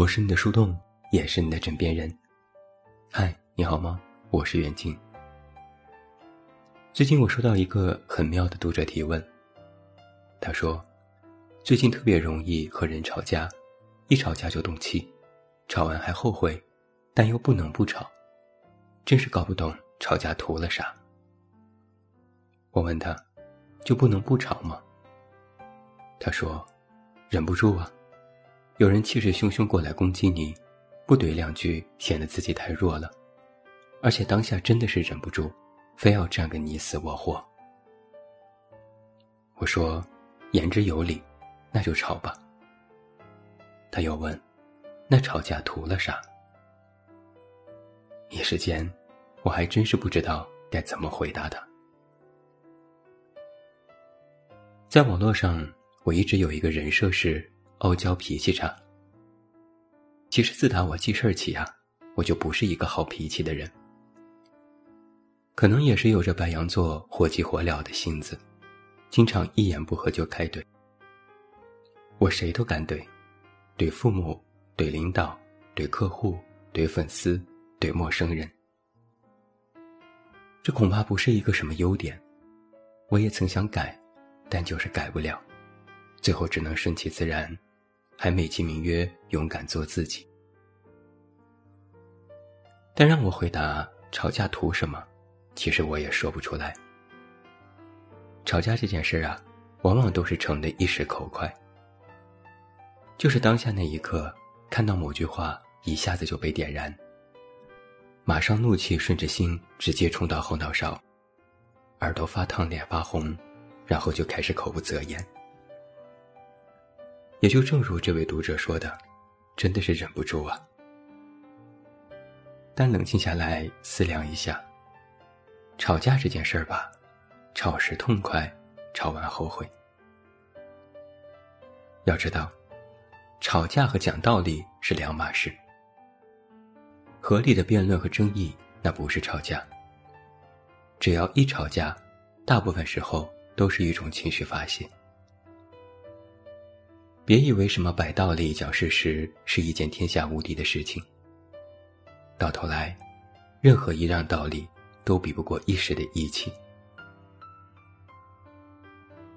我是你的树洞，也是你的枕边人。嗨，你好吗？我是袁静。最近我收到一个很妙的读者提问，他说，最近特别容易和人吵架，一吵架就动气，吵完还后悔，但又不能不吵，真是搞不懂吵架图了啥。我问他，就不能不吵吗？他说，忍不住啊。有人气势汹汹过来攻击你，不怼两句显得自己太弱了，而且当下真的是忍不住，非要战个你死我活。我说，言之有理，那就吵吧。他又问，那吵架图了啥？一时间，我还真是不知道该怎么回答他。在网络上，我一直有一个人设是。傲娇脾气差。其实自打我记事儿起啊，我就不是一个好脾气的人。可能也是有着白羊座火急火燎的性子，经常一言不合就开怼。我谁都敢怼，怼父母，怼领导，怼客户，怼粉丝，怼陌生人。这恐怕不是一个什么优点，我也曾想改，但就是改不了，最后只能顺其自然。还美其名曰勇敢做自己，但让我回答吵架图什么，其实我也说不出来。吵架这件事啊，往往都是成的一时口快，就是当下那一刻看到某句话，一下子就被点燃，马上怒气顺着心直接冲到后脑勺，耳朵发烫，脸发红，然后就开始口不择言。也就正如这位读者说的，真的是忍不住啊。但冷静下来思量一下，吵架这件事儿吧，吵时痛快，吵完后悔。要知道，吵架和讲道理是两码事。合理的辩论和争议，那不是吵架。只要一吵架，大部分时候都是一种情绪发泄。别以为什么摆道理、讲事实是一件天下无敌的事情。到头来，任何一样道理都比不过一时的义气。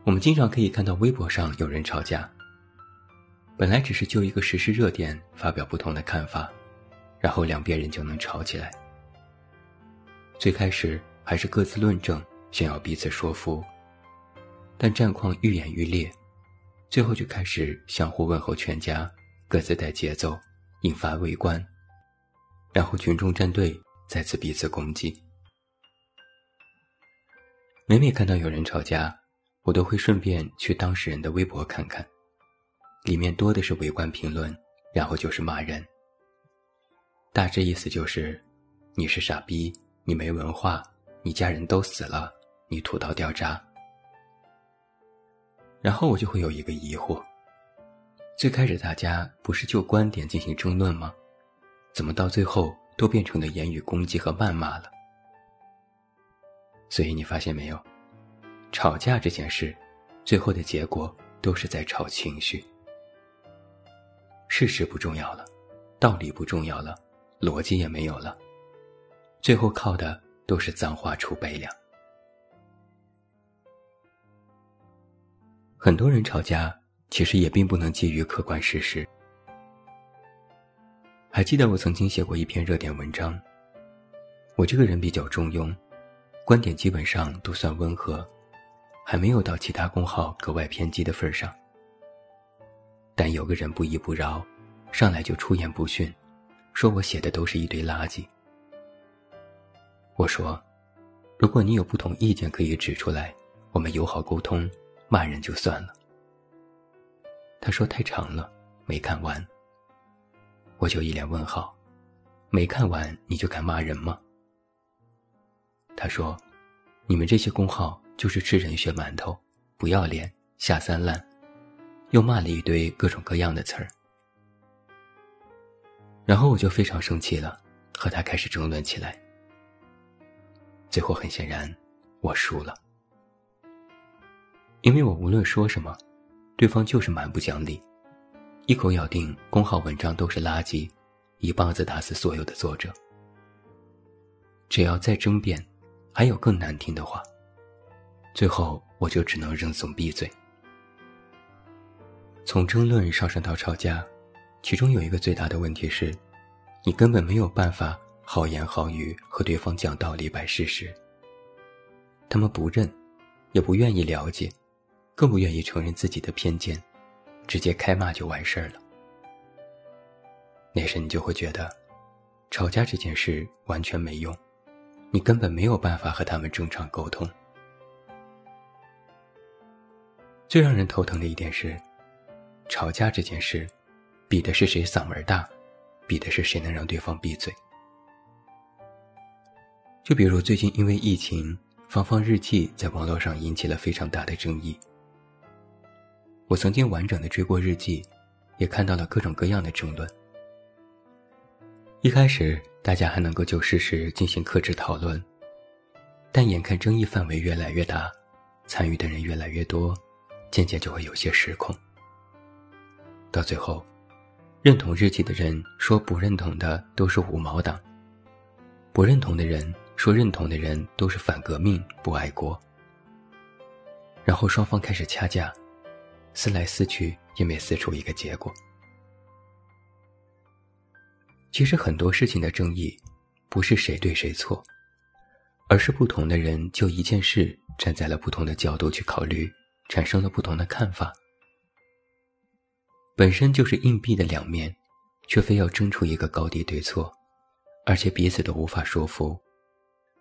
我们经常可以看到微博上有人吵架，本来只是就一个时事热点发表不同的看法，然后两边人就能吵起来。最开始还是各自论证，想要彼此说服，但战况愈演愈烈。最后就开始相互问候全家，各自带节奏，引发围观，然后群众站队，再次彼此攻击。每每看到有人吵架，我都会顺便去当事人的微博看看，里面多的是围观评论，然后就是骂人。大致意思就是：你是傻逼，你没文化，你家人都死了，你土到掉渣。然后我就会有一个疑惑：最开始大家不是就观点进行争论吗？怎么到最后都变成了言语攻击和谩骂了？所以你发现没有，吵架这件事，最后的结果都是在吵情绪。事实不重要了，道理不重要了，逻辑也没有了，最后靠的都是脏话出悲凉。很多人吵架，其实也并不能基于客观事实。还记得我曾经写过一篇热点文章。我这个人比较中庸，观点基本上都算温和，还没有到其他公号格外偏激的份上。但有个人不依不饶，上来就出言不逊，说我写的都是一堆垃圾。我说，如果你有不同意见，可以指出来，我们友好沟通。骂人就算了，他说太长了，没看完。我就一脸问号，没看完你就敢骂人吗？他说，你们这些公号就是吃人血馒头，不要脸，下三滥，又骂了一堆各种各样的词儿。然后我就非常生气了，和他开始争论起来。最后很显然，我输了。因为我无论说什么，对方就是蛮不讲理，一口咬定公号文章都是垃圾，一棒子打死所有的作者。只要再争辩，还有更难听的话，最后我就只能认怂闭嘴。从争论上升到吵架，其中有一个最大的问题是，你根本没有办法好言好语和对方讲道理摆事实。他们不认，也不愿意了解，更不愿意承认自己的偏见，直接开骂就完事儿了。那时你就会觉得，吵架这件事完全没用，你根本没有办法和他们正常沟通。最让人头疼的一点是。吵架这件事，比的是谁嗓门大，比的是谁能让对方闭嘴。就比如最近因为疫情，芳芳日记在网络上引起了非常大的争议。我曾经完整的追过日记，也看到了各种各样的争论。一开始大家还能够就事实进行克制讨论，但眼看争议范围越来越大，参与的人越来越多，渐渐就会有些失控。到最后，认同日记的人说不认同的都是五毛党，不认同的人说认同的人都是反革命不爱国。然后双方开始掐架，撕来撕去也没撕出一个结果。其实很多事情的争议，不是谁对谁错，而是不同的人就一件事站在了不同的角度去考虑，产生了不同的看法。本身就是硬币的两面，却非要争出一个高低对错，而且彼此都无法说服，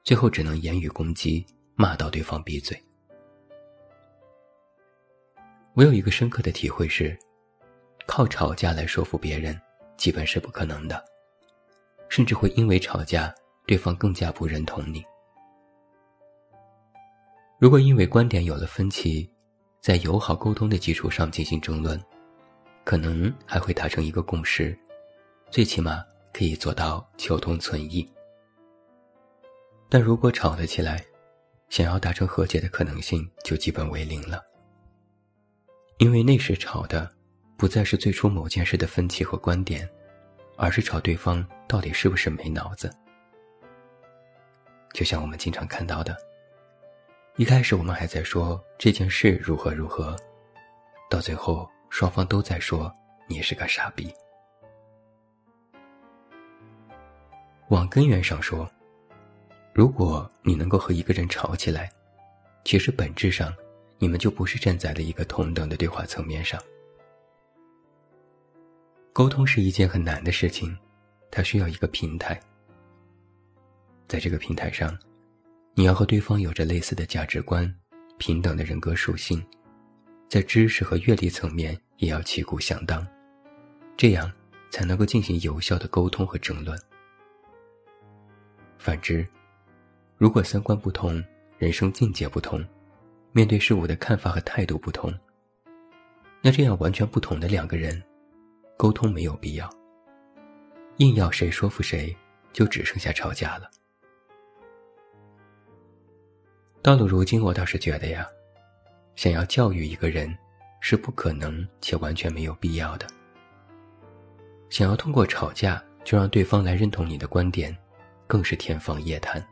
最后只能言语攻击，骂到对方闭嘴。我有一个深刻的体会是，靠吵架来说服别人，基本是不可能的，甚至会因为吵架，对方更加不认同你。如果因为观点有了分歧，在友好沟通的基础上进行争论。可能还会达成一个共识，最起码可以做到求同存异。但如果吵了起来，想要达成和解的可能性就基本为零了。因为那时吵的，不再是最初某件事的分歧和观点，而是吵对方到底是不是没脑子。就像我们经常看到的，一开始我们还在说这件事如何如何，到最后。双方都在说你是个傻逼。往根源上说，如果你能够和一个人吵起来，其实本质上你们就不是站在了一个同等的对话层面上。沟通是一件很难的事情，它需要一个平台。在这个平台上，你要和对方有着类似的价值观、平等的人格属性。在知识和阅历层面也要旗鼓相当，这样才能够进行有效的沟通和争论。反之，如果三观不同、人生境界不同、面对事物的看法和态度不同，那这样完全不同的两个人，沟通没有必要。硬要谁说服谁，就只剩下吵架了。到了如今，我倒是觉得呀。想要教育一个人，是不可能且完全没有必要的。想要通过吵架就让对方来认同你的观点，更是天方夜谭。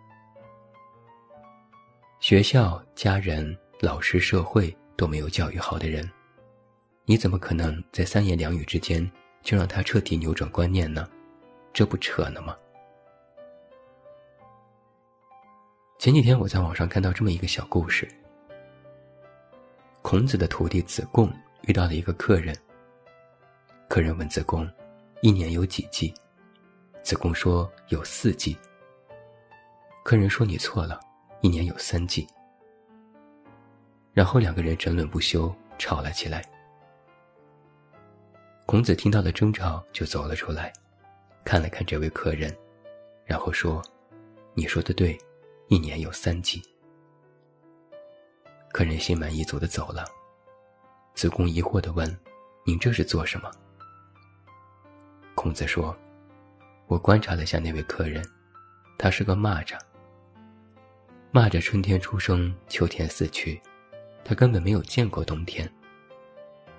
学校、家人、老师、社会都没有教育好的人，你怎么可能在三言两语之间就让他彻底扭转观念呢？这不扯呢吗？前几天我在网上看到这么一个小故事。孔子的徒弟子贡遇到了一个客人。客人问子贡：“一年有几季？”子贡说：“有四季。”客人说：“你错了，一年有三季。”然后两个人争论不休，吵了起来。孔子听到了争吵，就走了出来，看了看这位客人，然后说：“你说的对，一年有三季。”客人心满意足的走了。子贡疑惑的问：“您这是做什么？”孔子说：“我观察了下那位客人，他是个蚂蚱。蚂蚱春天出生，秋天死去，他根本没有见过冬天。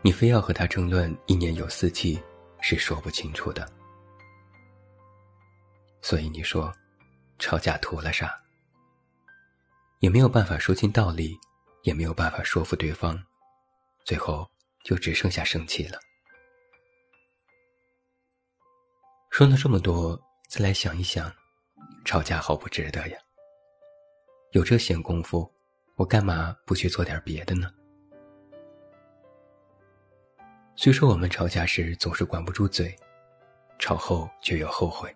你非要和他争论一年有四季，是说不清楚的。所以你说，吵架图了啥？也没有办法说清道理，也没有办法说服对方，最后就只剩下生气了。说了这么多，再来想一想，吵架好不值得呀？有这闲工夫，我干嘛不去做点别的呢？虽说我们吵架时总是管不住嘴，吵后却又后悔。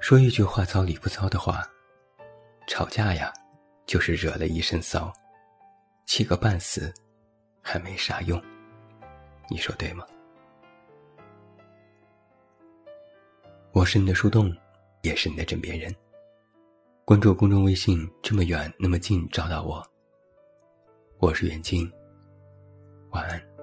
说一句话糙理不糙的话，吵架呀，就是惹了一身骚，气个半死，还没啥用。你说对吗？我是你的树洞，也是你的枕边人。关注公众微信，这么远那么近找到我。我是袁静，晚安。